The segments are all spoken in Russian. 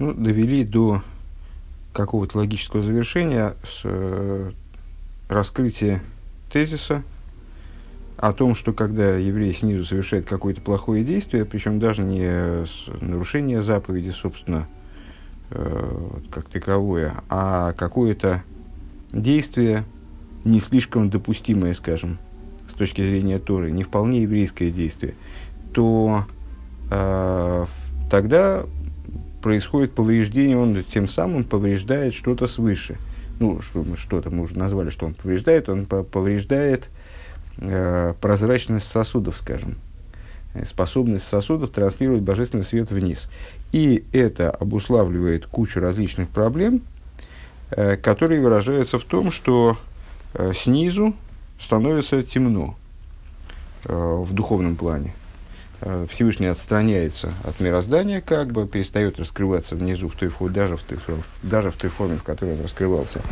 ну, довели до какого-то логического завершения с э, раскрытия тезиса о том, что когда еврей снизу совершает какое-то плохое действие, причем даже не нарушение заповеди, собственно, э, как таковое, а какое-то действие не слишком допустимое, скажем, с точки зрения Торы, не вполне еврейское действие, то э, тогда происходит повреждение, он тем самым повреждает что-то свыше. Ну, что, что-то мы уже назвали, что он повреждает, он повреждает э, прозрачность сосудов, скажем, способность сосудов транслировать божественный свет вниз. И это обуславливает кучу различных проблем, э, которые выражаются в том, что э, снизу становится темно э, в духовном плане. Э, Всевышний отстраняется от мироздания, как бы перестает раскрываться внизу в той форме, даже в той, даже в той форме, в которой он раскрывался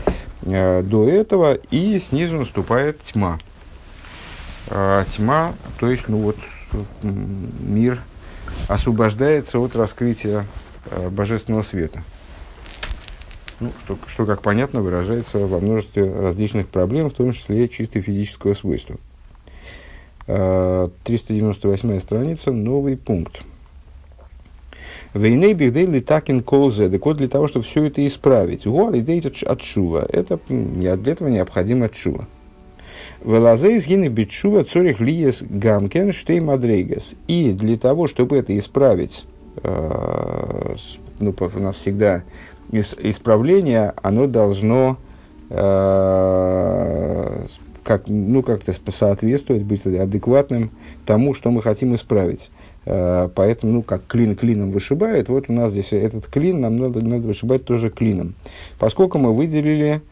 э, до этого, и снизу наступает тьма. Э, тьма, то есть, ну вот, мир освобождается от раскрытия э, божественного света. Ну, что, что, как понятно, выражается во множестве различных проблем, в том числе чисто физического свойства. 398 страница, новый пункт. Вейней бигдейли такин колзе. Так вот, для того, чтобы все это исправить. Гуали дейт от шува. Это, для этого необходимо чува. Велазе из гины битшува цорих лиес гамкен штей мадрейгас. И для того, чтобы это исправить, э, ну, у нас всегда исправление, оно должно э, как, ну, как-то соответствовать, быть адекватным тому, что мы хотим исправить. Э, поэтому, ну, как клин клином вышибает, вот у нас здесь этот клин, нам надо, надо вышибать тоже клином. Поскольку мы выделили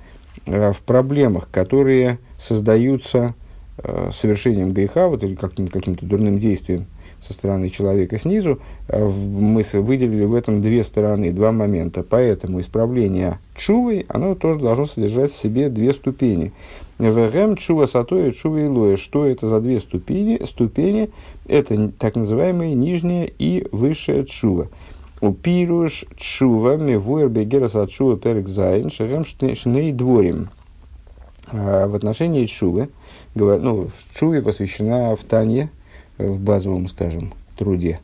э, в проблемах, которые создаются э, совершением греха, вот, или каким-то, каким-то дурным действием, со стороны человека снизу, мы выделили в этом две стороны, два момента. Поэтому исправление чувы, оно тоже должно содержать в себе две ступени. והם תשובה תתאה תשובה עילאה. Что это за две ступени? Ступени – это так называемые нижняя и высшая чува. ופירוש תשובה מבואר באגרת התשובה פרק ז' שהם שני דברים. А, в отношении чувы, ну, чуве посвящена в Тане, в базовом, скажем, труде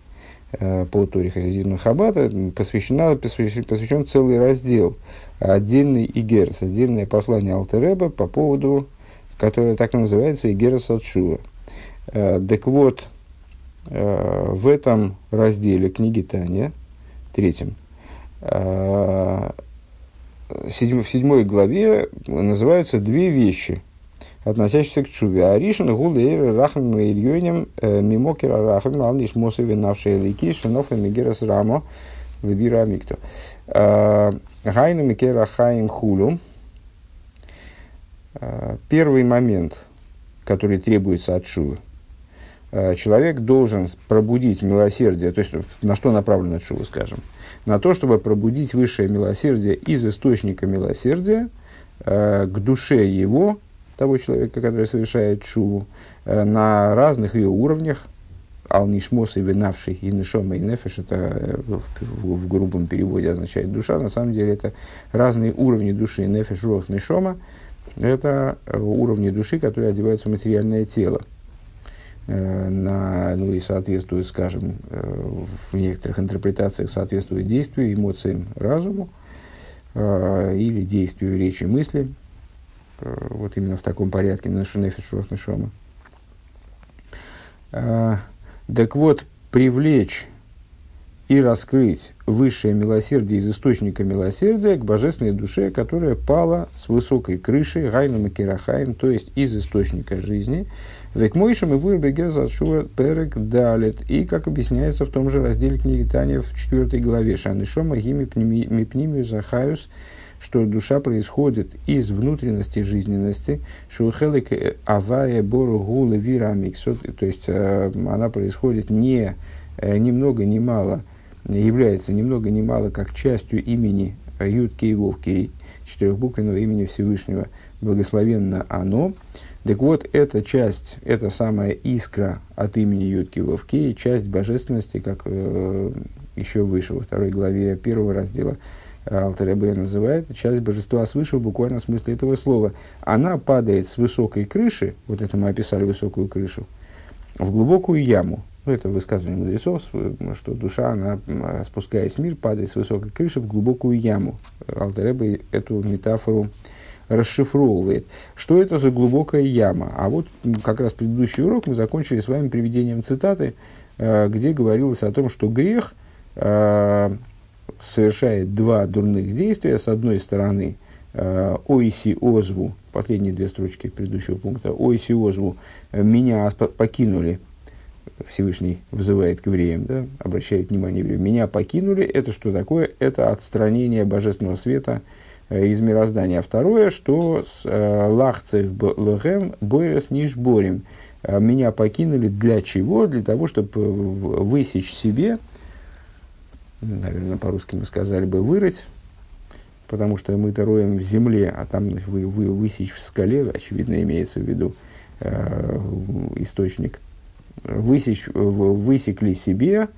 э, по Торе Хасидизма Хабата посвящена, посвящен, посвящен целый раздел отдельный Игерс, отдельное послание Алтереба по поводу, которое так и называется Игерс Атшува. Э, так вот, э, в этом разделе книги Таня, третьем, э, в седьмой главе называются две вещи, относящиеся к чуве. Аришин гулейр рахам ильёнем мимокера рахам алниш мосове навшей лики шинофа мигерас рамо лебира микто. Гайну Микера Хаим Хулю. А, первый момент, который требуется от Шувы. А, человек должен пробудить милосердие, то есть на что направлено Шува, скажем, на то, чтобы пробудить высшее милосердие из источника милосердия а, к душе его, того человека, который совершает Шуву, на разных ее уровнях, Алнишмос и винавший и нишома и нефеш, это э, в, в, грубом переводе означает душа, на самом деле это разные уровни души, нефеш, рох, нишома, это э, уровни души, которые одеваются в материальное тело. Э, на, ну и соответствует, скажем, в некоторых интерпретациях соответствует действию, эмоциям, разуму, или действию речи, мысли. Вот именно в таком порядке, на нефеш, рох, нишома. Так вот, привлечь и раскрыть высшее милосердие из источника милосердия к божественной душе, которая пала с высокой крыши, гайном и кирахаем, то есть из источника жизни, век мойшем и вырбегер зашува перек далит. И, как объясняется в том же разделе книги Таня в четвертой главе, шанышома гими мипнимию захаюс, что душа происходит из внутренности жизненности, шухелик авая бору гулы вира то есть э, она происходит не э, ни много ни мало, является ни много ни мало как частью имени Юд Кей Вов Кей, четырехбуквенного имени Всевышнего, благословенно оно, Так вот, эта часть, эта самая искра от имени Ютки Вовки, часть божественности, как э, еще выше, во второй главе первого раздела Алтаребе называет, часть божества свыше в буквальном смысле этого слова. Она падает с высокой крыши, вот это мы описали высокую крышу, в глубокую яму. Ну, это высказывание мудрецов, что душа, она, спускаясь в мир, падает с высокой крыши в глубокую яму. Алтаребе эту метафору расшифровывает. Что это за глубокая яма? А вот как раз предыдущий урок мы закончили с вами приведением цитаты, э, где говорилось о том, что грех э, совершает два дурных действия. С одной стороны, э, ойси озву, последние две строчки предыдущего пункта, ойси озву, меня покинули, Всевышний вызывает к евреям, да, обращает внимание меня покинули, это что такое? Это отстранение божественного света э, из мироздания. А второе, что с э, лахцев лехем бойрес ниш борем. Э, меня покинули для чего? Для того, чтобы высечь себе, наверное, по-русски мы сказали бы, вырыть, потому что мы-то роем в земле, а там вы, вы, высечь в скале, очевидно, имеется в виду э, источник – высечь, высекли себе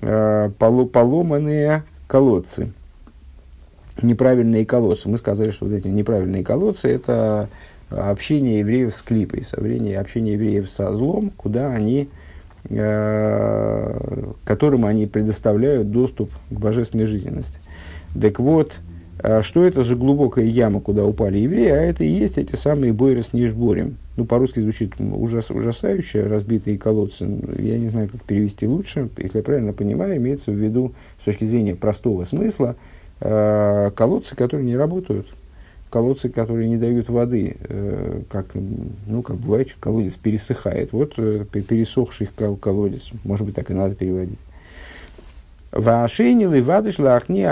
э, поломанные колодцы. Неправильные колодцы. Мы сказали, что вот эти неправильные колодцы – это общение евреев с клипой, общение евреев со злом, куда они, э, которым они предоставляют доступ к божественной жизненности. Так вот, э, что это за глубокая яма, куда упали евреи, а это и есть эти самые бойрос нижборем – ну, по-русски звучит ужас, ужасающе, разбитые колодцы. Я не знаю, как перевести лучше. Если я правильно понимаю, имеется в виду, с точки зрения простого смысла, э, колодцы, которые не работают. Колодцы, которые не дают воды, э, как, ну, как бывает, колодец пересыхает. Вот э, пересохший кол- колодец. Может быть, так и надо переводить. Вашейнил и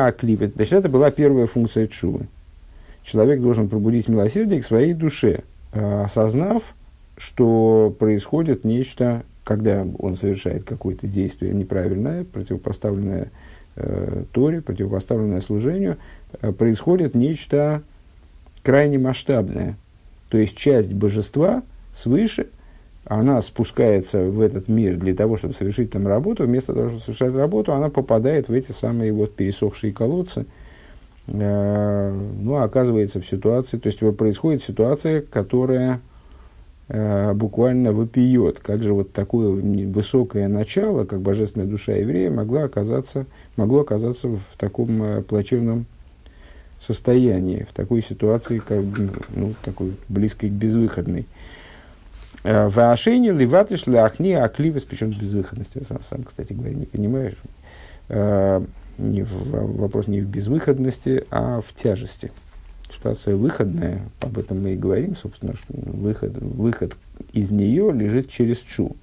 акливет. Значит, это была первая функция чувы. Человек должен пробудить милосердие к своей душе – Э, осознав, что происходит нечто, когда он совершает какое-то действие неправильное, противопоставленное э, Торе, противопоставленное служению, э, происходит нечто крайне масштабное. То есть часть божества свыше, она спускается в этот мир для того, чтобы совершить там работу, вместо того, чтобы совершать работу, она попадает в эти самые вот пересохшие колодцы – Э, ну, оказывается в ситуации, то есть происходит ситуация, которая э, буквально вопиет, как же вот такое высокое начало, как божественная душа еврея, могла оказаться, могло оказаться в таком э, плачевном состоянии, в такой ситуации, как, ну, такой близкой к безвыходной. В Ашене ливатыш ляхни акливес, причем безвыходности, я сам, сам, кстати говоря, не понимаешь не в, вопрос не в безвыходности, а в тяжести. Ситуация выходная, об этом мы и говорим, собственно, что выход, выход из нее лежит через чу.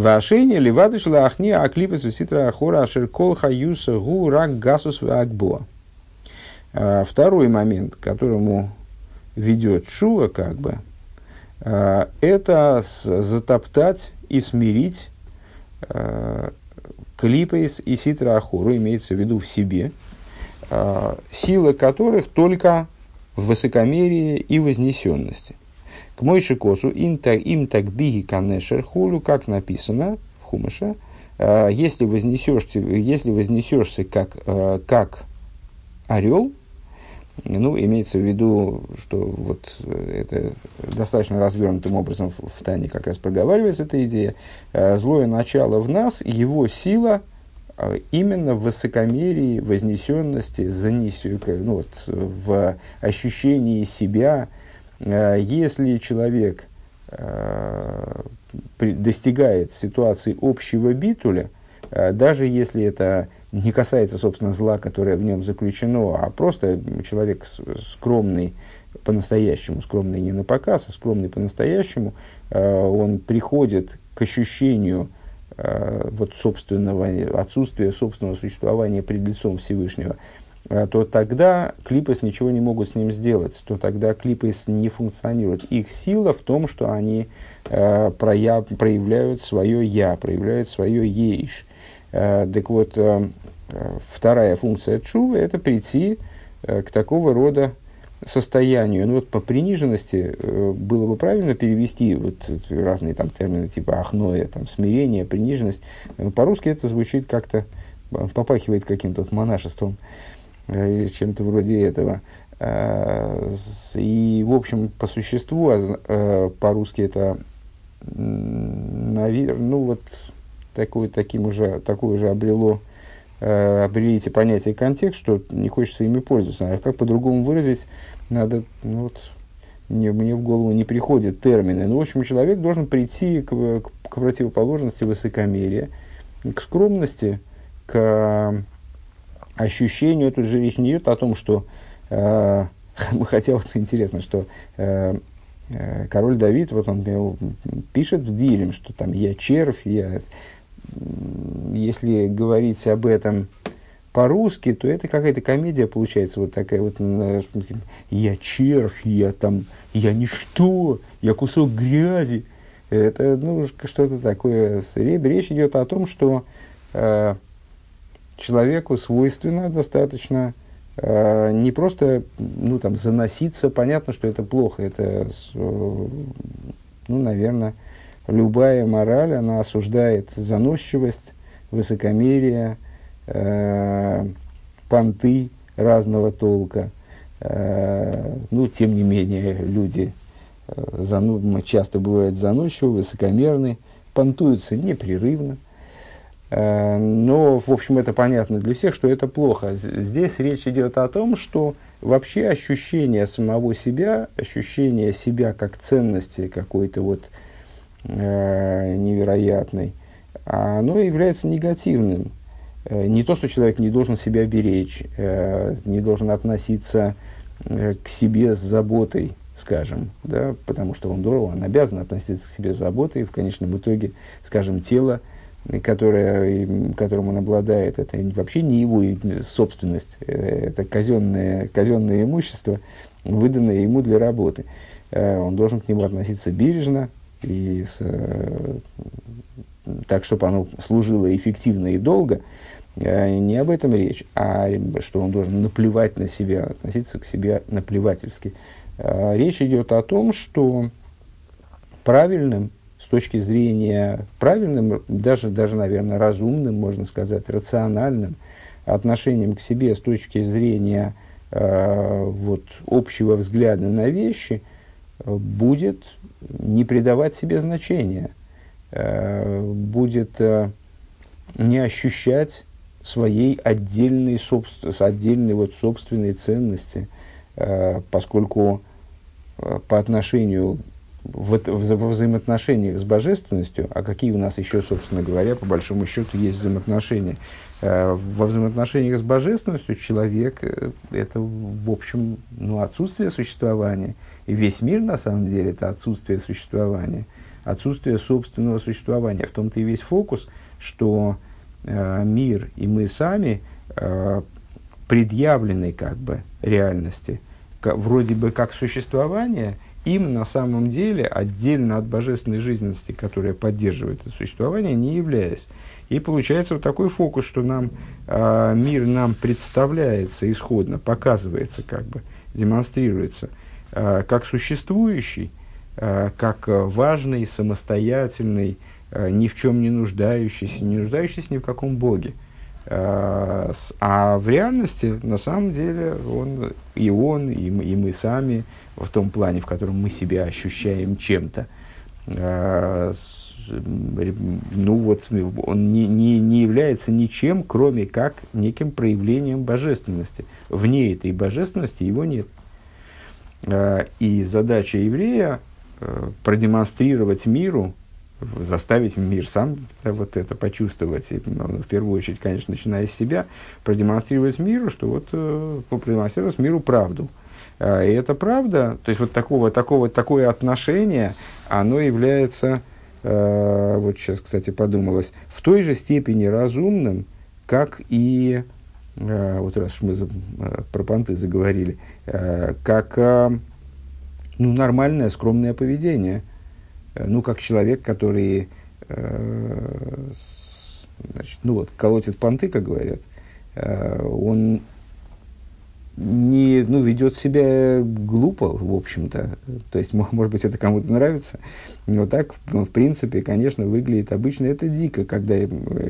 Вашение левадыш лахни аклипас виситра ахора ашер кол хаюса гу рак гасус акбоа. А, второй момент, к которому ведет Шува, как бы, а, это затоптать и смирить а, клипейс и ситра ахуру, имеется в виду в себе, э, силы которых только в высокомерии и вознесенности. К мойши косу им так биги канешер хулю, как написано в Хумыше, э, если вознесешься, если вознесешься как, э, как орел, ну, имеется в виду, что вот э, это достаточно развернутым образом в Тане как раз проговаривается эта идея. Э, злое начало в нас, его сила именно в высокомерии, вознесенности, занесению, ну, вот, в ощущении себя. Если человек достигает ситуации общего битуля, даже если это не касается, собственно, зла, которое в нем заключено, а просто человек скромный по-настоящему, скромный не на показ, а скромный по-настоящему, э, он приходит к ощущению э, вот собственного, отсутствия собственного существования пред лицом Всевышнего, э, то тогда клипос ничего не могут с ним сделать, то тогда клипос не функционируют. Их сила в том, что они прояв, проявляют свое «я», проявляют свое «ейш». Так вот, вторая функция чувы – это прийти к такого рода состоянию, ну вот по приниженности э, было бы правильно перевести вот разные там термины типа ахноя, там смирение, приниженность. По-русски это звучит как-то, попахивает каким-то вот монашеством или чем-то вроде этого. И, в общем, по существу, по-русски это, ну вот, такое, таким уже, такое же обрело э, обрели эти понятия контекст, что не хочется ими пользоваться. А как по-другому выразить, надо, ну вот, мне, мне в голову не приходят термины. Ну, в общем, человек должен прийти к, к, к противоположности высокомерия, к скромности, к ощущению. Тут же речь не идет о том, что э, хотя вот интересно, что э, э, король Давид, вот он пишет в Дилем, что там я червь, я если говорить об этом по-русски, то это какая-то комедия получается, вот такая вот, я червь, я там, я ничто, я кусок грязи. Это, ну, что-то такое. Речь идет о том, что э, человеку свойственно достаточно э, не просто, ну, там, заноситься, понятно, что это плохо, это, ну, наверное, любая мораль, она осуждает заносчивость, высокомерие, э, понты разного толка. Э, ну, тем не менее, люди э, зану, часто бывают заносчивы, высокомерны, понтуются непрерывно. Э, но, в общем, это понятно для всех, что это плохо. Здесь речь идет о том, что вообще ощущение самого себя, ощущение себя как ценности какой-то вот э, невероятной, оно является негативным. Э, не то, что человек не должен себя беречь, не должен относиться к себе с заботой, скажем, да, потому что он должен, он обязан относиться к себе с заботой, и в конечном итоге, скажем, тело, которое, которым он обладает, это вообще не его собственность, это казенное, казенное имущество, выданное ему для работы. Он должен к нему относиться бережно, и с, э, так, чтобы оно служило эффективно и долго, э, не об этом речь, а что он должен наплевать на себя, относиться к себе наплевательски. Э, речь идет о том, что правильным точки зрения, правильным, даже, даже, наверное, разумным, можно сказать, рациональным отношением к себе с точки зрения э, вот, общего взгляда на вещи будет не придавать себе значения, э, будет э, не ощущать своей отдельной, собствен, отдельной вот собственной ценности, э, поскольку по отношению в, в, во взаимоотношениях с божественностью, а какие у нас еще, собственно говоря, по большому счету есть взаимоотношения, во взаимоотношениях с божественностью человек – это, в общем, ну, отсутствие существования – и весь мир, на самом деле, это отсутствие существования, отсутствие собственного существования. В том-то и весь фокус, что э, мир и мы сами э, предъявлены как бы реальности, как, вроде бы как существование, им на самом деле отдельно от божественной жизненности, которая поддерживает это существование, не являясь. И получается вот такой фокус, что нам э, мир нам представляется исходно, показывается как бы, демонстрируется – Э, как существующий, э, как важный, самостоятельный, э, ни в чем не нуждающийся, не нуждающийся ни в каком Боге. А в реальности, на самом деле, он, и он, и мы, и мы сами, в том плане, в котором мы себя ощущаем чем-то, ну вот, он не, не, не является ничем, кроме как неким проявлением божественности. Вне этой божественности его нет. Э, и задача еврея э, продемонстрировать миру, заставить мир сам вот это почувствовать, и, ну, в первую очередь, конечно, начиная с себя, продемонстрировать миру, что вот э, продемонстрировать миру правду. И эта правда, то есть вот такого, такого, такое отношение, оно является, вот сейчас, кстати, подумалось, в той же степени разумным, как и Э, вот раз мы за, э, про понты заговорили, э, как ну, нормальное, скромное поведение. Ну, как человек, который значит, ну вот, колотит понты, как говорят, он не, ну, ведет себя глупо, в общем-то. То есть, может быть, это кому-то нравится. Но так, в принципе, конечно, выглядит обычно это дико, когда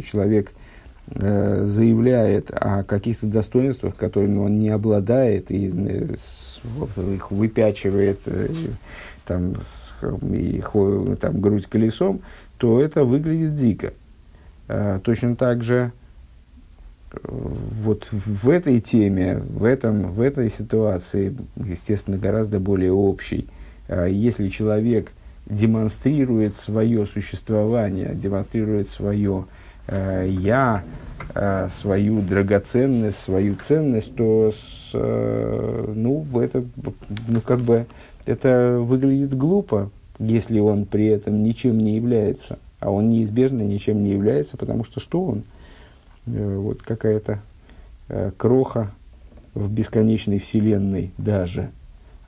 человек э, заявляет о каких-то достоинствах, которыми он не обладает, и э, их выпячивает э, там, с, и там, грудь колесом, то это выглядит дико. Э, точно так же э, вот в этой теме, в, этом, в этой ситуации, естественно, гораздо более общей, э, если человек демонстрирует свое существование, демонстрирует свое э, «я», э, свою драгоценность, свою ценность, то с, э, ну, это, ну, как бы, это выглядит глупо, если он при этом ничем не является. А он неизбежно ничем не является, потому что что он? Э, вот какая-то э, кроха в бесконечной вселенной даже –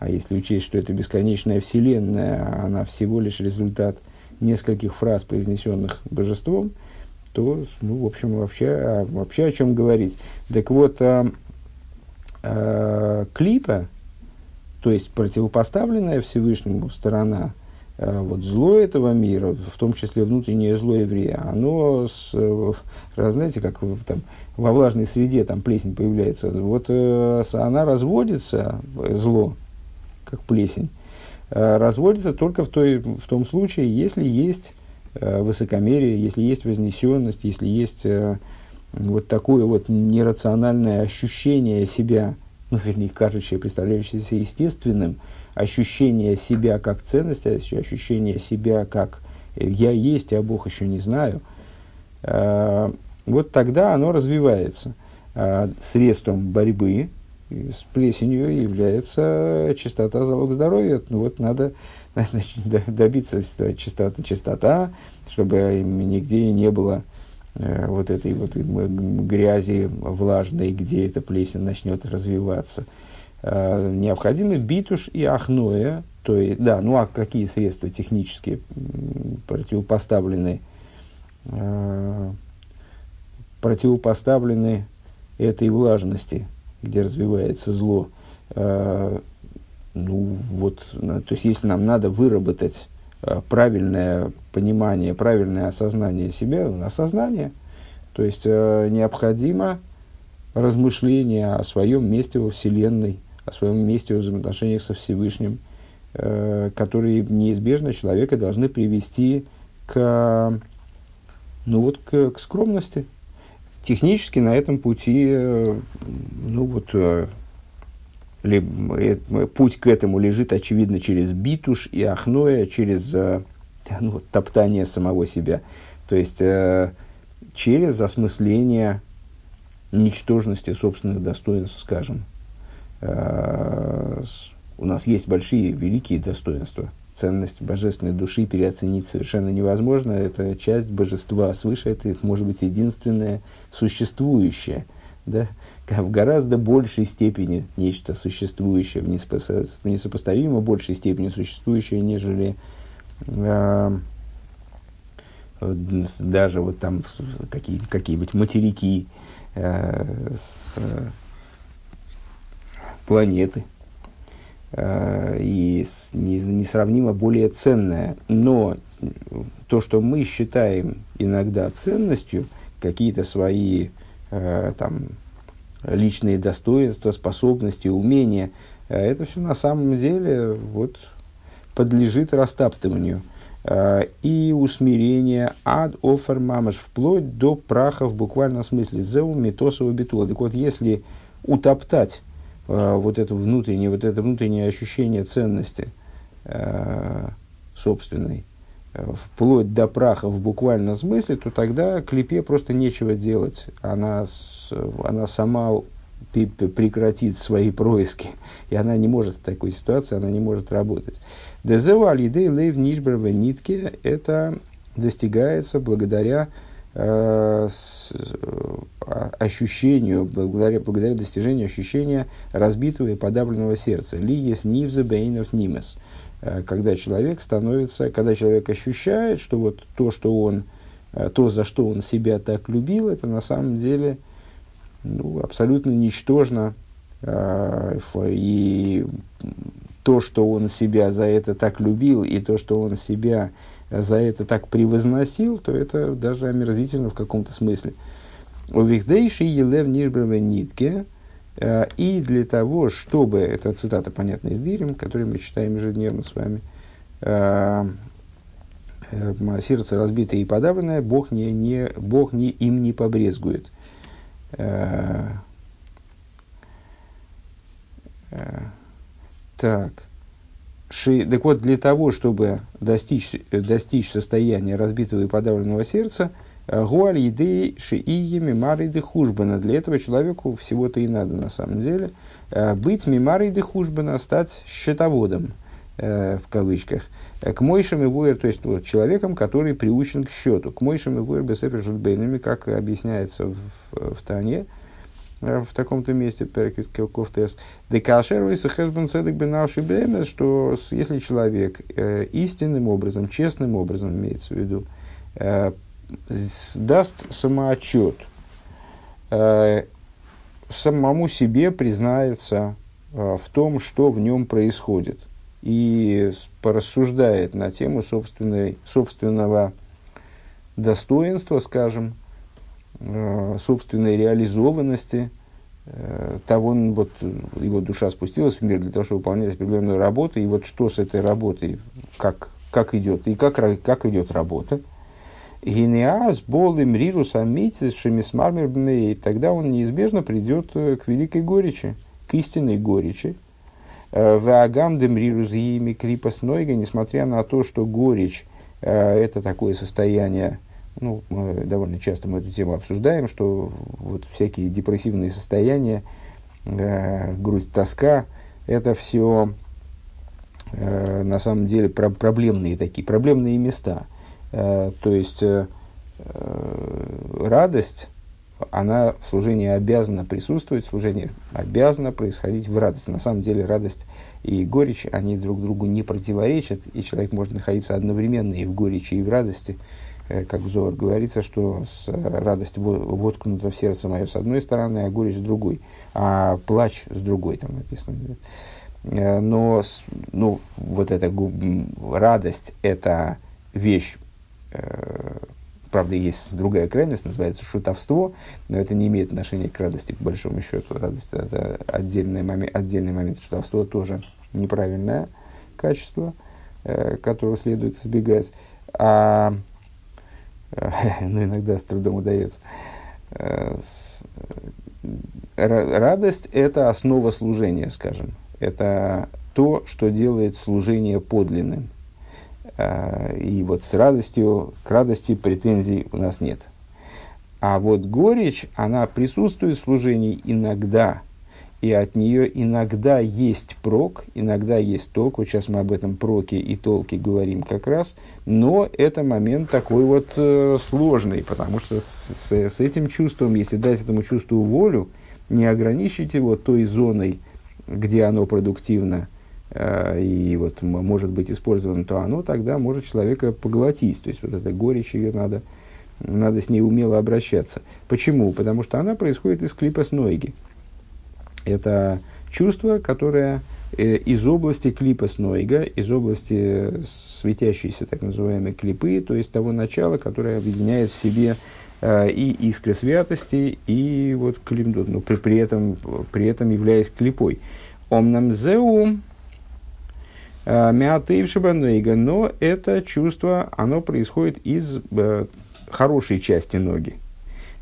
а если учесть, что это бесконечная вселенная, она всего лишь результат нескольких фраз, произнесенных божеством, то, ну, в общем, вообще, а, вообще о чем говорить. Так вот, а, а, клипа, то есть противопоставленная Всевышнему сторона, а, вот зло этого мира, в том числе внутреннее зло еврея, оно, с, знаете, как там, во влажной среде там плесень появляется, вот э, она разводится, зло, как плесень, э, разводится только в, той, в том случае, если есть э, высокомерие, если есть вознесенность, если есть э, вот такое вот нерациональное ощущение себя, ну, вернее, кажущее, представляющееся естественным, ощущение себя как ценность, ощущение себя как я есть, а Бог еще не знаю, вот тогда оно развивается. Средством борьбы, с плесенью является чистота залог здоровья. Ну вот надо значит, добиться чистоты, чистота, чтобы нигде не было э, вот этой вот грязи влажной, где эта плесень начнет развиваться. Э, необходимы битуш и ахноя, то есть, да, ну а какие средства технические противопоставлены, э, противопоставлены этой влажности – где развивается зло, э, ну вот, то есть если нам надо выработать э, правильное понимание, правильное осознание себя, осознание, то есть э, необходимо размышление о своем месте во Вселенной, о своем месте в взаимоотношениях со Всевышним, которые неизбежно человека должны привести к, ну вот, к, к скромности, технически на этом пути, э, ну вот, э, ли, э, путь к этому лежит, очевидно, через битуш и ахноя, через ну, топтание самого себя. То есть, через осмысление ничтожности собственных достоинств, скажем. У нас есть большие, великие достоинства – ценность божественной души переоценить совершенно невозможно. Это часть божества свыше, это может быть единственное существующее. Да? В гораздо большей степени нечто существующее, в, несопоставимо большей степени существующее, нежели э, даже вот там какие, какие-нибудь материки, э, с, э, планеты, и несравнимо более ценное. Но то, что мы считаем иногда ценностью, какие-то свои э, там, личные достоинства, способности, умения, э, это все на самом деле вот, подлежит растаптыванию и усмирение ад офер мамаш, вплоть до праха в буквальном смысле, зеу метосова битула. Так вот, если утоптать э, вот это внутреннее, вот это внутреннее ощущение ценности э, собственной, э, вплоть до праха в буквальном смысле, то тогда клипе просто нечего делать. Она, она сама прекратит свои происки, и она не может в такой ситуации, она не может работать. Дезеваль идей лейв нишберве нитке это достигается благодаря Э, э, ощущению, благодаря, благодаря достижению ощущения разбитого и подавленного сердца. Ли есть нивзе бейнов нимес. Э, когда человек становится, когда человек ощущает, что вот то, что он, то, за что он себя так любил, это на самом деле ну, абсолютно ничтожно и то, что он себя за это так любил, и то, что он себя за это так превозносил, то это даже омерзительно в каком-то смысле. У Вихдейши Елев Нишброве Нитке, и для того, чтобы, это цитата, понятно, из Дирим, который мы читаем ежедневно с вами, сердце разбитое и подавленное, Бог, не, не, Бог не, им не побрезгует. Так. Ши, так вот, для того, чтобы достичь, достичь состояния разбитого и подавленного сердца, э, гуаль еды шиии мимары хужбана. Для этого человеку всего-то и надо на самом деле. Э, быть мимары хужбана, стать счетоводом, э, в кавычках. К мойшам и вуэр, то есть вот, человеком, который приучен к счету. К мойшам и вуэр бесефер как объясняется в, в Тане, Э, в таком-то месте, перекит кофтес, декашеру и сахешбен цедек что если человек э, истинным образом, честным образом, имеется в виду, э, даст самоотчет, э, самому себе признается э, в том, что в нем происходит, и порассуждает на тему собственной, собственного достоинства, скажем, Э, собственной реализованности, того, вот, его душа спустилась в мир для того, чтобы выполнять определенную работу, и вот что с этой работой, как, как идет, и как, как идет работа. Генеаз, болым, рирус, амитис, шемисмармер, и тогда он неизбежно придет э, к великой горечи, к истинной горечи. В агамдем рирус ими клипас нойга, несмотря на то, что горечь – это такое состояние, ну, довольно часто мы эту тему обсуждаем, что вот всякие депрессивные состояния, э, грусть, тоска, это все э, на самом деле про проблемные такие, проблемные места. Э, то есть э, э радость, она в служении обязана присутствовать, служение обязано происходить в радости. На самом деле радость и горечь, они друг другу не противоречат, и человек может находиться одновременно и в горечи, и в радости. Как в Зор говорится, что с радость воткнута в сердце мое с одной стороны, а горечь с другой, а плач с другой, там написано. Но ну, вот эта радость – это вещь, правда, есть другая крайность, называется шутовство, но это не имеет отношения к радости, по большому счету. Радость – это отдельный момент, отдельный момент. Шутовство тоже неправильное качество, которого следует избегать. А но иногда с трудом удается. Э, э, радость – это основа служения, скажем. Это то, что делает служение подлинным. Э, и вот с радостью, к радости претензий у нас нет. А вот горечь, она присутствует в служении иногда – и от нее иногда есть прок, иногда есть толк. Вот сейчас мы об этом проке и толке говорим как раз, но это момент такой вот э, сложный, потому что с, с, с этим чувством, если дать этому чувству волю, не ограничить его той зоной, где оно продуктивно и вот может быть использовано, то оно тогда может человека поглотить. То есть вот эта горечь ее надо, надо с ней умело обращаться. Почему? Потому что она происходит из клипа с Нойги. Это чувство, которое э, из области клипа снойга, из области светящейся так называемой клипы, то есть того начала, которое объединяет в себе э, и искры святости, и вот климдут, но при, при, этом, при этом являясь клипой. Омнам зеу э, мятыв но это чувство, оно происходит из э, хорошей части ноги.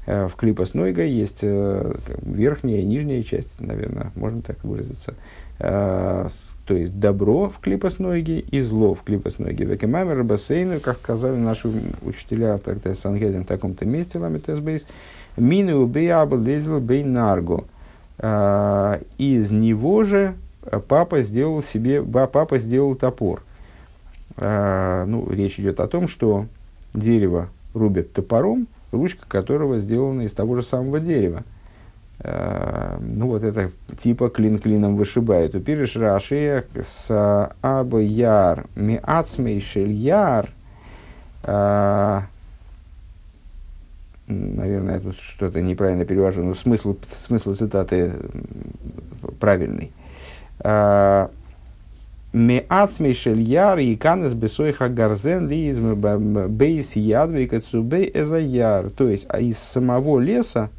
Э, в клипа Нойга есть верхняя и нижняя часть, наверное, можно так выразиться. То есть добро в клипа Нойге и зло в клипа Нойге. Векемамер бассейну, как сказали наши учителя в трактате в таком-то месте, ламитес бейс, мину бейабл лезил бей нарго. Из него же папа сделал себе, папа сделал топор. Ну, речь идет о том, что дерево рубят топором, ручка которого сделана из того же самого дерева. Э, ну, вот это типа клин клином вышибает. У пириш раши с аб яр ми ацмей шель яр. Э, наверное, я тут что-то неправильно перевожу, но смысл, смысл цитаты правильный. Меацмей шельяр и канес бесойха гарзен лизм бейс ядвейка цубей эзаяр. То есть, а из самого леса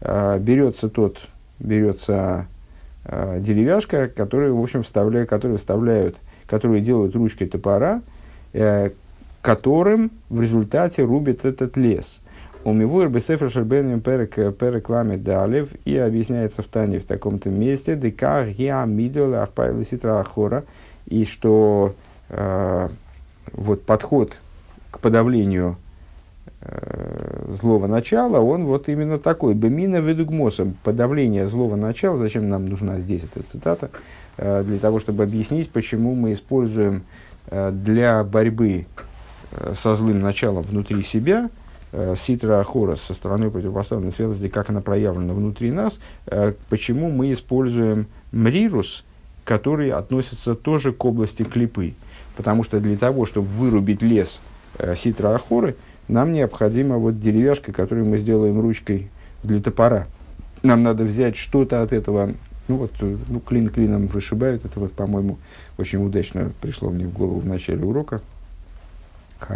а, берется тот, берется а, деревяшка, которую, в общем, вставляют, которую вставляют, которую делают ручкой топора, э, которым в результате рубит этот лес. У Мивуэр Бесефер Шербенем Перек Ламет Далев и объясняется в Тане в таком-то месте, дека геа мидол ахпайла ситра ахора, и что э, вот подход к подавлению э, злого начала, он вот именно такой. Бемина ведугмосом, подавление злого начала, зачем нам нужна здесь эта цитата, э, для того, чтобы объяснить, почему мы используем э, для борьбы э, со злым началом внутри себя – ситра Ахорос со стороны противопоставленной светлости, как она проявлена внутри нас, э, почему мы используем мрирус, который относится тоже к области клипы. Потому что для того, чтобы вырубить лес э, ситра Ахоры, нам необходима вот деревяшка, которую мы сделаем ручкой для топора. Нам надо взять что-то от этого, ну вот, ну, клин клином вышибают, это вот, по-моему, очень удачно пришло мне в голову в начале урока,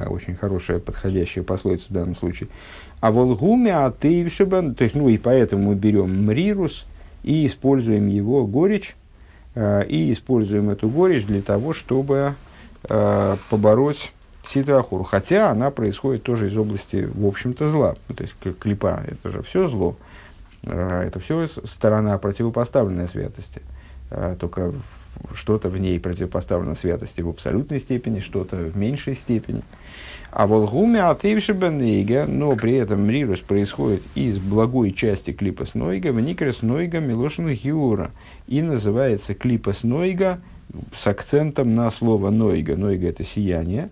очень хорошая, подходящая пословица в данном случае. А волгуме атеевшибан, то есть, ну и поэтому мы берем мрирус и используем его горечь, э, и используем эту горечь для того, чтобы э, побороть ситрахуру. Хотя она происходит тоже из области, в общем-то, зла. Ну, то есть, клипа – это же все зло. Э, это все сторона противопоставленной святости. Только что-то в ней противопоставлено святости в абсолютной степени, что-то в меньшей степени. А волгуме атейвшибенейга, но при этом мрирус происходит из благой части клипа снойга, вникрес нойга милошин гиура. И называется клипа снойга с акцентом на слово нойга. Нойга это сияние,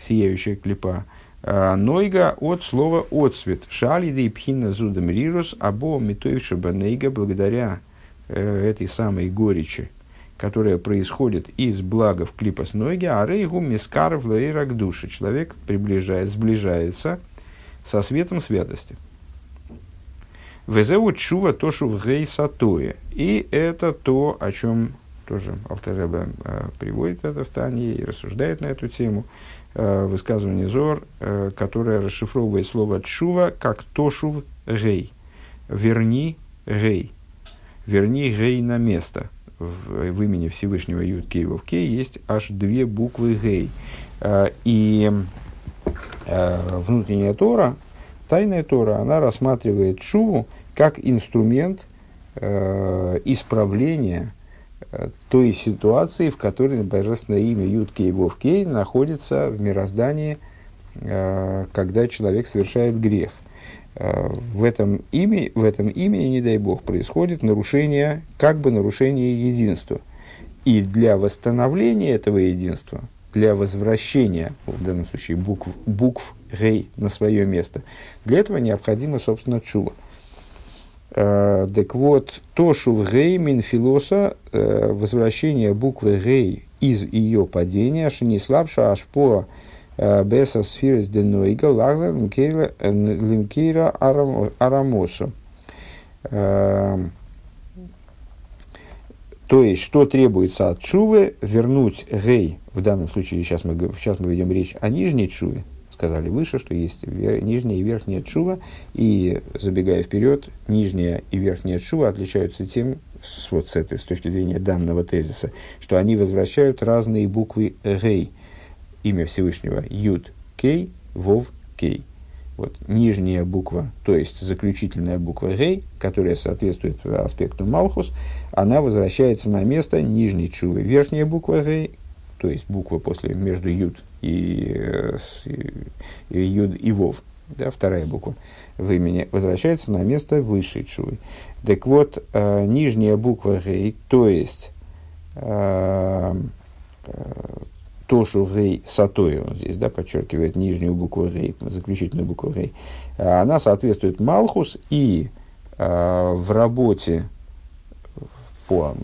сияющая клипа. А, нойга от слова отцвет. Шалиды пхина зудам рирус, або митоевшибенейга благодаря э, этой самой горечи, которая происходит из благов клипас ноги, а рейгу мискаров лейрак души. Человек приближает, сближается со светом святости. Везеу чува тошу в гей сатое. И это то, о чем тоже Алтереба э, приводит это в Тане и рассуждает на эту тему. Э, высказывание Зор, э, которое расшифровывает слово чува как тошу гей. Верни гей. Верни гей на место в, имени Всевышнего Юд Кей Вов Кей есть аж две буквы Гей. А, и а, внутренняя Тора, тайная Тора, она рассматривает Шуву как инструмент а, исправления той ситуации, в которой божественное имя Юд Кей Вов Кей находится в мироздании, когда человек совершает грех – в этом, имя, в этом имени, не дай бог, происходит нарушение, как бы нарушение единства. И для восстановления этого единства, для возвращения, в данном случае, букв, букв гей на свое место, для этого необходимо, собственно, чува. Э, так вот, то шув гей минфилоса, э, возвращение буквы гей из ее падения, шениславша ашпоа Беса сфирис денойга лазар лимкира арамосу. То есть, что требуется от Чувы, вернуть гей, в данном случае, сейчас мы, сейчас мы ведем речь о нижней Чуве, сказали выше, что есть нижняя и верхняя Чува, и, забегая вперед, нижняя и верхняя Чува отличаются тем, с, вот с этой, с точки зрения данного тезиса, что они возвращают разные буквы гей – имя Всевышнего Юд Кей, Вов Кей. Вот, нижняя буква, то есть заключительная буква Гей, которая соответствует аспекту Малхус, она возвращается на место нижней чувы. Верхняя буква Гей, то есть буква после между Юд и, и, и Юд и Вов, да, вторая буква в имени, возвращается на место высшей чувы. Так вот, э, нижняя буква Гей, то есть э, э, Тошу Гей Сатой, он здесь да, подчеркивает нижнюю букву Гей, заключительную букву Гей, а, она соответствует Малхус и э, в работе по,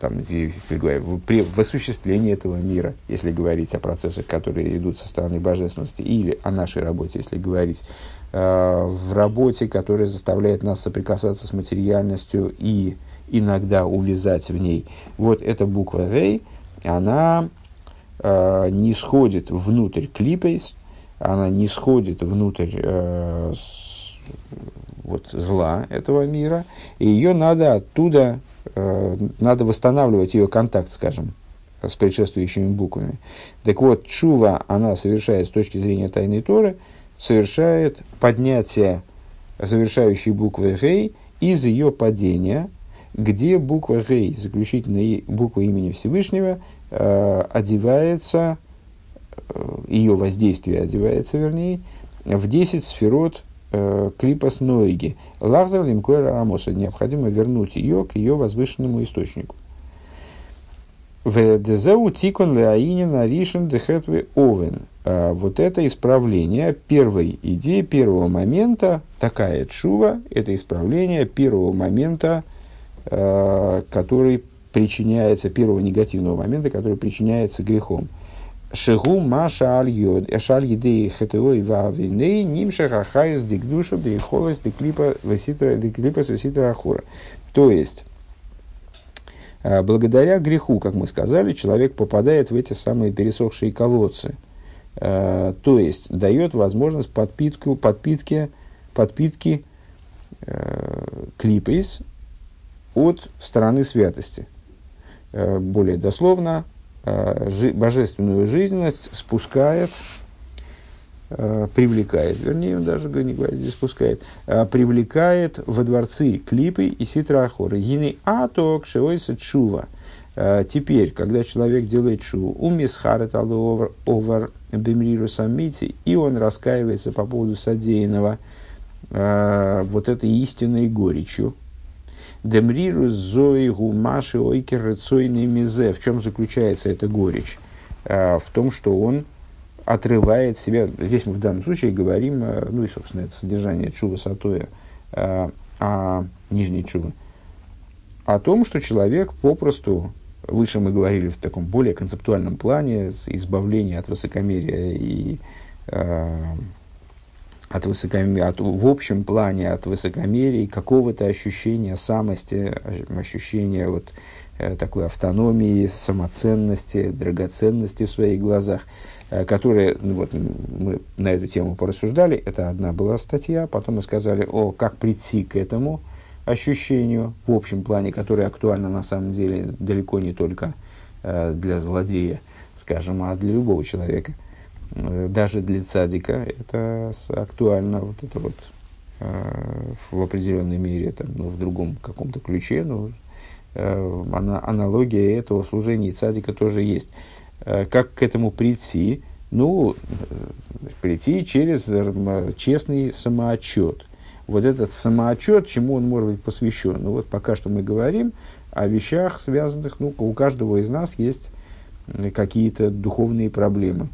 там, если говорить, при, в осуществлении этого мира, если говорить о процессах, которые идут со стороны божественности, или о нашей работе, если говорить в работе, которая заставляет нас соприкасаться с материальностью и иногда увязать в ней. Вот эта буква «рей», она э, не сходит внутрь клипейс, она не сходит внутрь э, с, вот, зла этого мира, и ее надо оттуда, э, надо восстанавливать ее контакт, скажем, с предшествующими буквами. Так вот, чува она совершает с точки зрения тайной Торы, совершает поднятие завершающей буквы Гей из ее падения, где буква Гей, заключительная буква имени Всевышнего, одевается, э, ее воздействие одевается, вернее, в 10 сферот э, клипас Ноиги. Лахзар лимкойра рамоса. Необходимо вернуть ее к ее возвышенному источнику. В Дезеу тикон леаинин ришен дехетве овен. Вот это исправление первой идеи, первого момента, такая чува, это исправление первого момента, который причиняется, первого негативного момента, который причиняется грехом. Шигу маша аль йод, эшаль едей хэтеой вавиней, нимша хахайс дикдуша бейхолос диклипа веситра диклипа веситра ахура. То есть, а, благодаря греху, как мы сказали, человек попадает в эти самые пересохшие колодцы. А, то есть дает возможность подпитку, подпитки, подпитки э, клипейс от стороны святости. Э, более дословно, э, божественную жизненность спускает Э, привлекает, вернее, он даже не говорит, здесь спускает, привлекает во дворцы клипы и ситрахоры. Гины аток шиойса чува. Теперь, когда человек делает шуву, умисхарет овер овер бемриру самити, и он раскаивается по поводу содеянного вот этой истинной горечью. Демриру зои гумаши ойкер рецойный мизе. В чем заключается эта горечь? В том, что он отрывает себя, здесь мы в данном случае говорим, э, ну и, собственно, это содержание чува сатоя, а, а нижней чувы, о том, что человек попросту, выше мы говорили в таком более концептуальном плане, избавления от высокомерия и э, от высокомерия, от, в общем плане от высокомерия какого-то ощущения самости, ощущения вот, э, такой автономии, самоценности, драгоценности в своих глазах – Э, которые, ну, вот, мы на эту тему порассуждали, это одна была статья, потом мы сказали, о, как прийти к этому ощущению в общем плане, которое актуально на самом деле далеко не только э, для злодея, скажем, а для любого человека. Э, даже для цадика это актуально, вот это вот э, в определенной мере, там, ну, в другом каком-то ключе, но э, аналогия этого служения цадика тоже есть. Как к этому прийти? Ну, прийти через честный самоотчет. Вот этот самоотчет, чему он может быть посвящен? Ну, вот пока что мы говорим о вещах, связанных, ну, у каждого из нас есть какие-то духовные проблемы.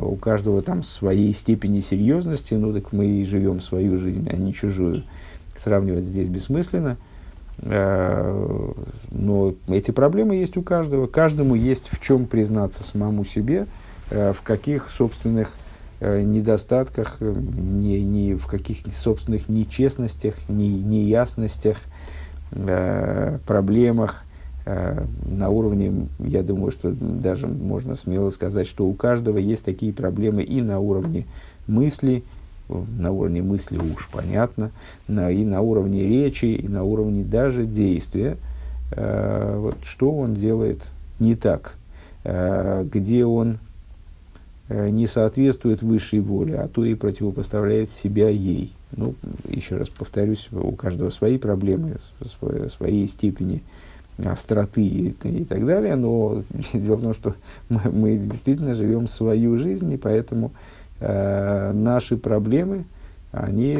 У каждого там своей степени серьезности, ну, так мы и живем свою жизнь, а не чужую. Сравнивать здесь бессмысленно. Э, но эти проблемы есть у каждого. Каждому есть в чем признаться самому себе, э, в каких собственных э, недостатках, не, не, в каких собственных нечестностях, не, неясностях, проблемах на уровне, я думаю, что даже можно смело сказать, что у каждого есть такие проблемы и на уровне мысли, на уровне мысли уж понятно, и на уровне речи, и на уровне даже действия, э, вот, что он делает не так, э, где он э, не соответствует высшей воле, а то и противопоставляет себя ей. Ну, еще раз повторюсь, у каждого свои проблемы, свои, своей степени остроты и, и так далее, но дело в том, что мы, мы действительно живем свою жизнь, и поэтому э, наши проблемы, они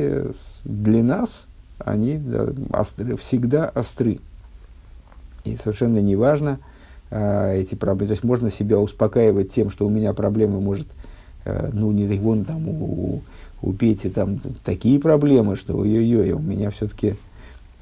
для нас, они да, остры, всегда остры. И совершенно не важно э, эти проблемы. То есть можно себя успокаивать тем, что у меня проблемы, может, э, ну, не вон там у, у Пети там такие проблемы, что ой-ой-ой, у меня все-таки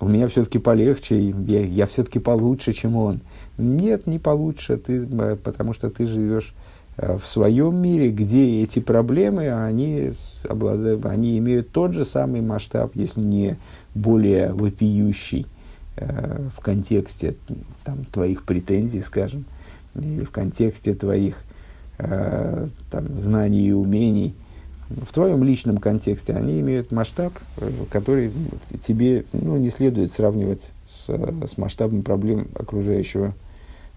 у меня все-таки полегче, я, я все-таки получше, чем он. Нет, не получше, ты, э, потому что ты живешь э, в своем мире, где эти проблемы, они, обладают, они имеют тот же самый масштаб, если не более вопиющий э, в контексте там, твоих претензий, скажем, или в контексте твоих там, знаний и умений, в твоем личном контексте они имеют масштаб, э, который тебе ну, не следует сравнивать с, с масштабом проблем окружающего,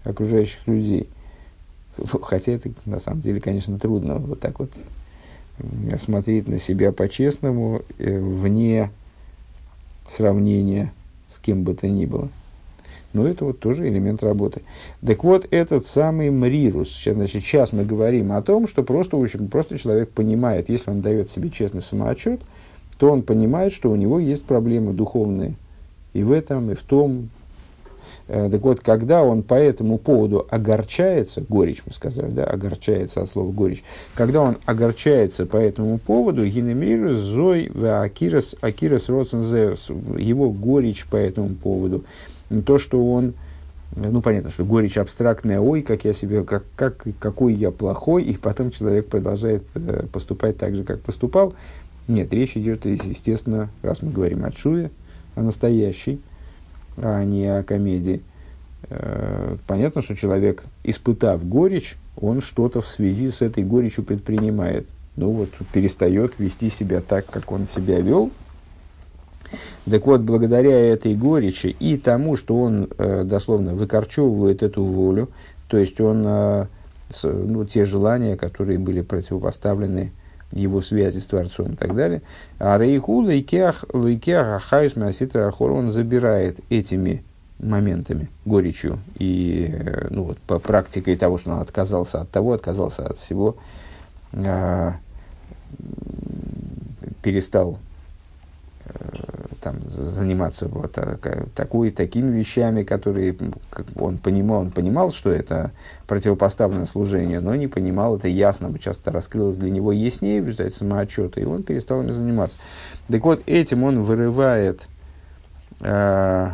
окружающих людей. Хотя это на самом деле, конечно, трудно вот так вот смотреть на себя по-честному, э, вне сравнения с кем бы то ни было. Но это вот тоже элемент работы. Так вот, этот самый мрирус, сейчас, значит, сейчас мы говорим о том, что просто, просто человек понимает, если он дает себе честный самоотчет, то он понимает, что у него есть проблемы духовные. И в этом, и в том. Э, так вот, когда он по этому поводу огорчается, горечь мы сказали, да, огорчается от слова горечь, когда он огорчается по этому поводу, гинемирус зой акирас, акирас его горечь по этому поводу, то, что он, ну, понятно, что горечь абстрактная, ой, как я себе, как, как, какой я плохой, и потом человек продолжает э, поступать так же, как поступал. Нет, речь идет, естественно, раз мы говорим о Шуве, о настоящей, а не о комедии. Э, понятно, что человек, испытав горечь, он что-то в связи с этой горечью предпринимает. Ну вот, перестает вести себя так, как он себя вел, так вот, благодаря этой горечи и тому, что он э, дословно выкорчевывает эту волю, то есть он, э, с, ну, те желания, которые были противопоставлены его связи с Творцом и так далее, а Рейху Лейкеах Ахаюс Мяситра Ахор он забирает этими моментами, горечью и э, ну, вот, по практикой того, что он отказался от того, отказался от всего, э, перестал там, заниматься вот а, такой, такими вещами, которые как он понимал, он понимал, что это противопоставленное служение, но не понимал это ясно, часто раскрылось для него яснее в результате самоотчета, и он перестал ими заниматься. Так вот, этим он вырывает, э,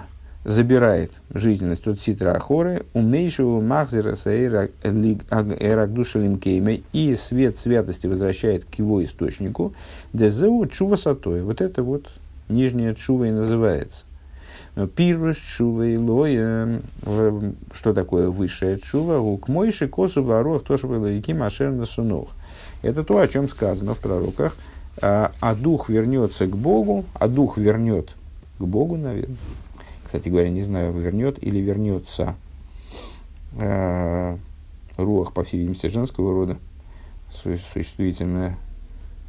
забирает жизненность от ситра ахоры, умнейшего махзера эрагдушалим кейме, и свет святости возвращает к его источнику, дезеу чува сатой. Вот это вот нижняя чува и называется. Пируш чува и лоя, что такое высшая чува, ук мойши косу ворох, то, что было реки машер на сунох. Это то, о чем сказано в пророках. А, а дух вернется к Богу, а дух вернет к Богу, наверное. Кстати говоря, не знаю, вернет или вернется. А, руах, по всей видимости, женского рода, существительное.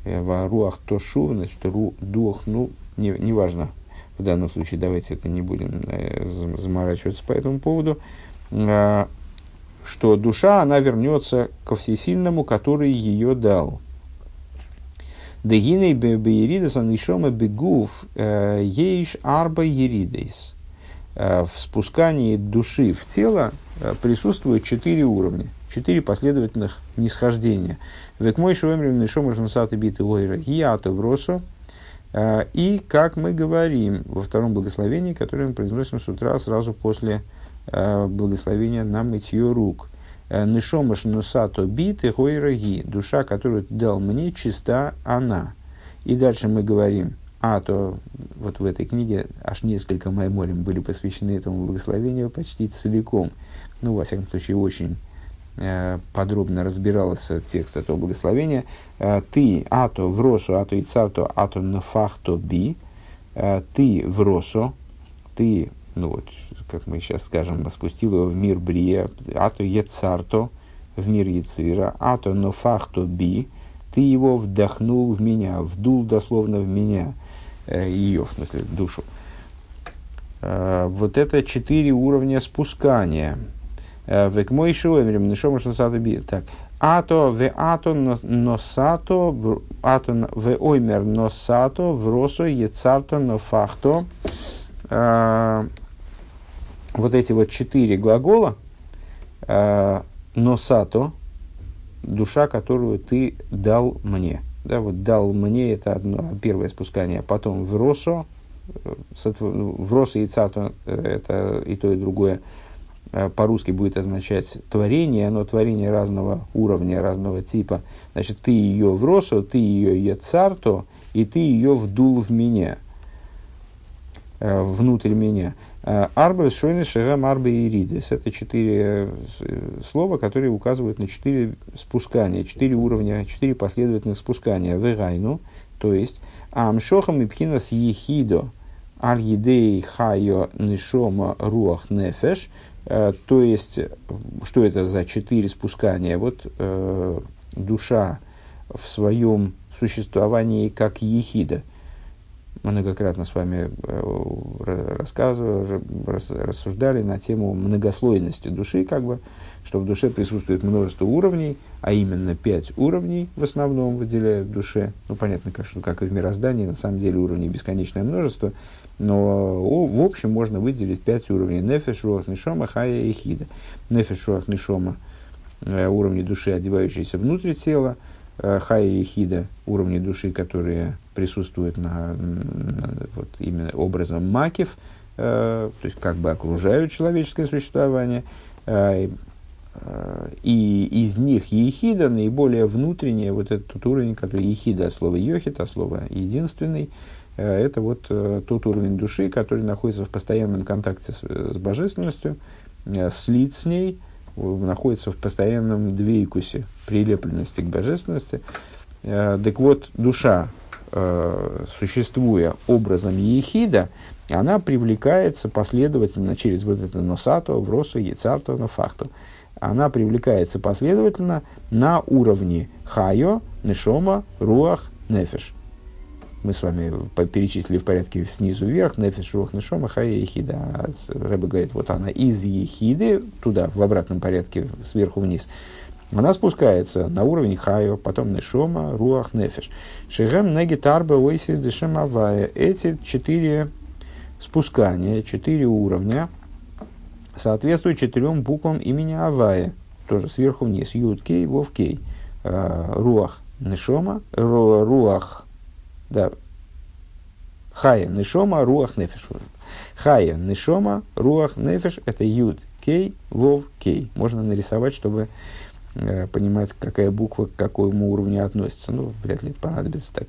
Э, руах то шу, значит, ру, дух, ну, не, не важно, в данном случае давайте это не будем э, заморачиваться по этому поводу, э, что душа, она вернется ко всесильному, который ее дал. Дегиней беиридас анишома бегув э, ейш арба еридейс. Э, в спускании души в тело присутствуют четыре уровня, четыре последовательных нисхождения. Век мой шуэмрим нишома жнусаты биты ойра гиато в росу, а, и, как мы говорим во втором благословении, которое мы произносим с утра сразу после а, благословения на мытье рук. «Э, Нишомаш нусато бит и гойраги. Душа, которую ты дал мне, чиста она. И дальше мы говорим, а то вот в этой книге аж несколько майморим были посвящены этому благословению почти целиком. Ну, во всяком случае, очень подробно разбиралась текст этого благословения. Э, ты ато в ато и царто, ато нафахто би. Э, ты в ты, ну вот, как мы сейчас скажем, спустил его в мир Брия, ато ецарто, в мир Яцира, ато нафахто би. Ты его вдохнул в меня, вдул дословно в меня, ее, в смысле, душу. Вот это четыре уровня спускания – Век мой шуэмерем, нишома шносато би. Так. Ато ве ато носато, ато ве оймер носато, в росо ецарто нофахто. Вот эти вот четыре глагола. Носато, душа, которую ты дал мне. Да, вот дал мне, это одно, первое спускание. Потом в росо, в росо и царто, это и то, и другое э, по-русски будет означать творение, но творение разного уровня, разного типа. Значит, ты ее в росу, ты ее ецарто, и ты ее вдул в меня, э, внутрь меня. Арбес, шойны, шагам, арбе и ридес. Это четыре слова, которые указывают на четыре спускания, четыре уровня, четыре последовательных спускания. Вегайну, то есть Амшохам и пхинас ехидо аль хайо нишома руах нефеш. Э, то есть, что это за четыре спускания? Вот э, душа в своем существовании как ехида – многократно с вами э, рассказывали, рассуждали на тему многослойности души, как бы, что в душе присутствует множество уровней, а именно пять уровней в основном выделяют в душе. Ну, понятно, как, что, как и в мироздании, на самом деле уровней бесконечное множество, но в общем можно выделить пять уровней. Нефеш, Руах, Нишома, Хая и Хида. Нефеш, Руах, Нишома э, – уровни души, одевающиеся внутрь тела – Э, хая и хида, уровни души, которые присутствуют на, на, вот, именно образом макив, э, то есть как бы окружают человеческое существование, э, и из них ехида наиболее внутренняя, вот этот уровень, который ехида, от слова йохит, от слова единственный, это вот э, тот уровень души, который находится в постоянном контакте с, с божественностью, э, слит с ней, находится в постоянном двейкусе, прилепленности к божественности. Э, так вот, душа, э, существуя образом ехида, она привлекается последовательно через вот это носато, вросу, яцарто, нафахто. Она привлекается последовательно на уровне хайо, нешома, руах, нефеш мы с вами перечислили в порядке снизу вверх, нефиш, рух, нешома, хая, ехида. А Рэбе говорит, вот она из ехиды, туда, в обратном порядке, сверху вниз, она спускается на уровень хайо, потом нешома, руах, нефиш. Шигем, неги, тарба, ойсис, дешем. Эти четыре спускания, четыре уровня соответствуют четырем буквам имени Авая. Тоже сверху вниз. Юд, Кей, Вов, Кей. А, руах, Нешома, Руах, да. Хая нишома руах нефеш. Хая нишома руах нефеш это юд кей вов кей. Можно нарисовать, чтобы э, понимать, какая буква к какому уровню относится. Ну, вряд ли это понадобится так.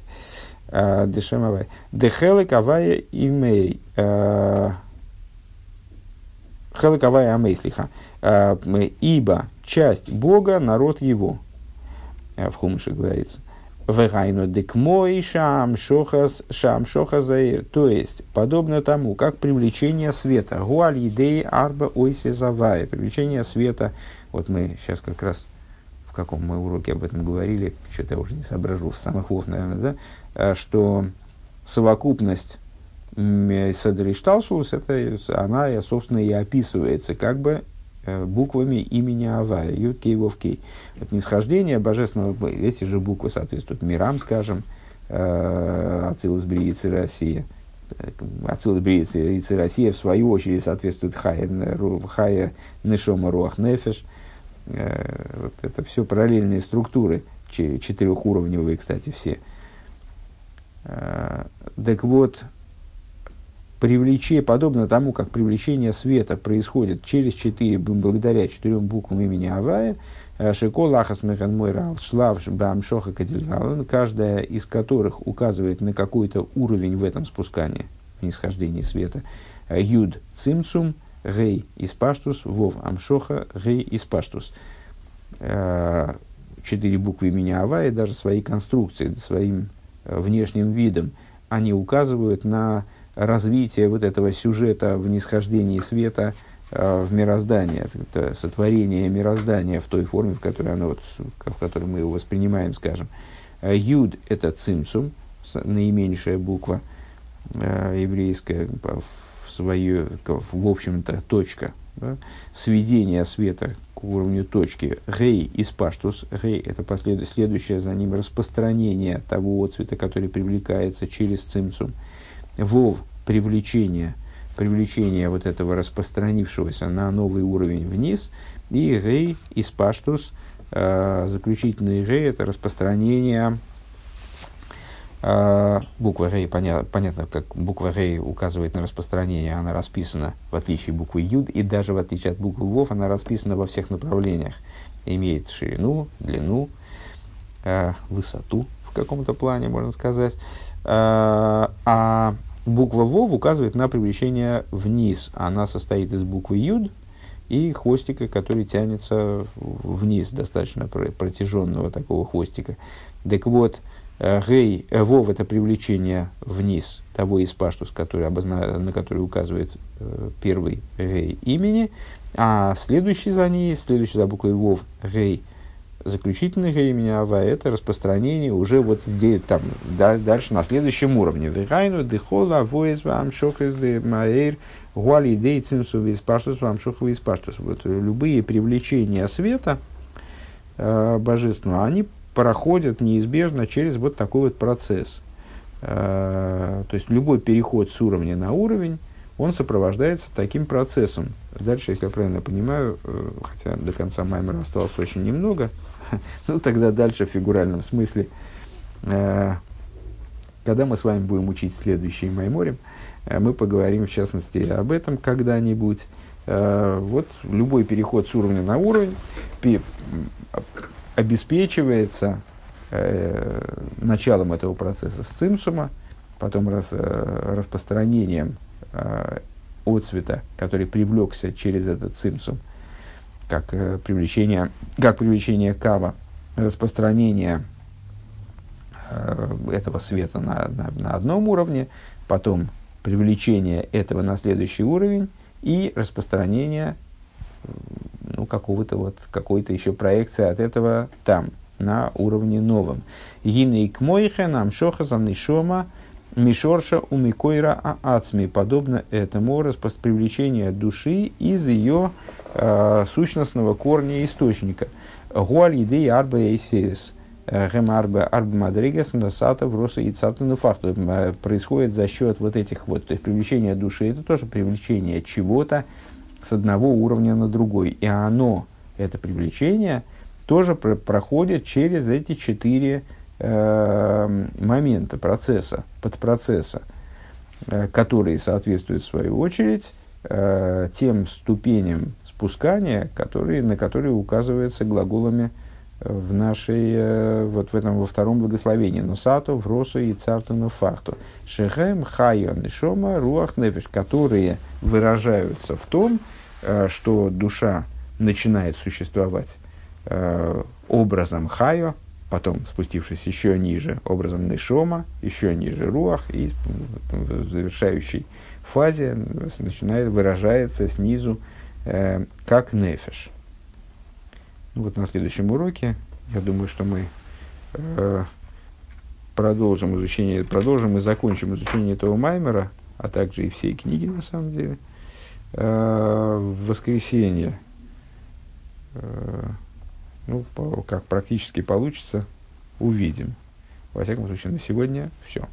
А, Дешемавай. Дехелек авая имей. А, Хелек авая амей слиха. А, ибо часть Бога, народ его. В Хумыше говорится. Вегайну декмой шам шохас шам шохазаир. То есть, подобно тому, как привлечение света. Гуаль едей арба ойсе завая. Привлечение света. Вот мы сейчас как раз в каком мы уроке об этом говорили, что-то я уже не соображу, в самых вов, наверное, да, а, что совокупность Садришталшус, это она, собственно, и описывается как бы буквами имени Авая, Юткей Вовкей. Вот нисхождение божественного, эти же буквы соответствуют мирам, скажем, э, Ацилус Бриицы Россия. Э, Ацилус Бриицы Россия, в свою очередь, соответствует Хая, Хая Нешома Руах Нефеш. Вот это все параллельные структуры, четырехуровневые, кстати, все. Так вот, привлечение, подобно тому, как привлечение света происходит через четыре, благодаря четырем буквам имени Авая, э, Шико Лахас Механ Мойрал Шлав Бам Кадильгалан, каждая из которых указывает на какой-то уровень в этом спускании, в нисхождении света. Э, Юд Цимцум, Гей Испаштус, Вов Амшоха, Гей Испаштус. Э, четыре буквы имени Авая, даже своей конструкцией, своим внешним видом, они указывают на развитие вот этого сюжета в нисхождении света э, в мироздание, это сотворение мироздания в той форме, в которой, оно, вот, в которой мы его воспринимаем, скажем. Э, Юд – это цимсум, наименьшая буква э, еврейская, в, свою, в общем-то, точка. Да? Сведение света к уровню точки. Гей из паштус. Гей – это послед... следующее за ним распространение того цвета, который привлекается через цимсум. Вов – привлечение, привлечение вот этого распространившегося на новый уровень вниз, и Гей – испаштус, э, заключительный Гей – это распространение А, буква Рей, поня- понятно, как буква Рей указывает на распространение, она расписана, в отличие от буквы Юд, и даже в отличие от буквы Вов, она расписана во всех направлениях. Имеет ширину, длину, э, высоту в каком-то плане, можно сказать. Э, а буква Вов указывает на привлечение вниз. Она состоит из буквы Юд и хвостика, который тянется вниз, достаточно протяженного такого хвостика. Так вот, Гей, э, вов это привлечение вниз того испаштус, который обозна... на который указывает э, первый гей имени, а следующий за ней, следующий за буквой вов гей, заключительный гей имени ава, это распространение уже вот где, там, да, дальше на следующем уровне. Вегайну дехола воис вам шохес де маэйр гуали дей цимсу виспаштус вам шоху виспаштус. Вот любые привлечения света э, божественного, они проходят неизбежно через вот такой вот процесс. Э, то есть любой переход с уровня на уровень, он сопровождается таким процессом. Дальше, если я правильно понимаю, э, хотя до конца Маймера осталось очень немного, ну тогда дальше в фигуральном смысле, э, когда мы с вами будем учить следующий Майморем, мы поговорим в частности об этом когда-нибудь. Вот любой переход с уровня на уровень обеспечивается э, началом этого процесса с цимсума, потом рас, э, распространением э, отцвета, который привлекся через этот цимсум, как, э, привлечение, как привлечение кава, распространение э, этого света на, на, на одном уровне, потом привлечение этого на следующий уровень и распространение ну, какого-то вот, какой-то еще проекции от этого там, на уровне новом. Гины мойхе нам шохаза нишома мишорша у микойра ацми. Подобно этому привлечение души из ее э, сущностного корня источника. Гуаль еды арба эйсерис. Гем арба арба мадригес насата в роса и цаптану факту. Происходит за счет вот этих вот, то есть привлечение души, это тоже привлечение чего-то, с одного уровня на другой. И оно, это привлечение, тоже про проходит через эти четыре э, момента процесса, подпроцесса, э, которые соответствуют, в свою очередь, э, тем ступеням спускания, которые, на которые указываются глаголами в нашей, э, вот в этом, во втором благословении. Носату, в Росу и Цартуну Фахту. Шехем, Хайо, Нишома, Руах, Нефиш, которые выражаются в том, э, что душа начинает существовать э, образом Хайо, потом спустившись еще ниже образом Нишома, еще ниже Руах, и в завершающей фазе начинает выражается снизу как Нефиш. Ну, вот на следующем уроке, я думаю, что мы э, продолжим изучение, продолжим и закончим изучение этого Маймера, а также и всей книги, на самом деле, э, в воскресенье. Э, ну, по, как практически получится, увидим. Во всяком случае, на сегодня все.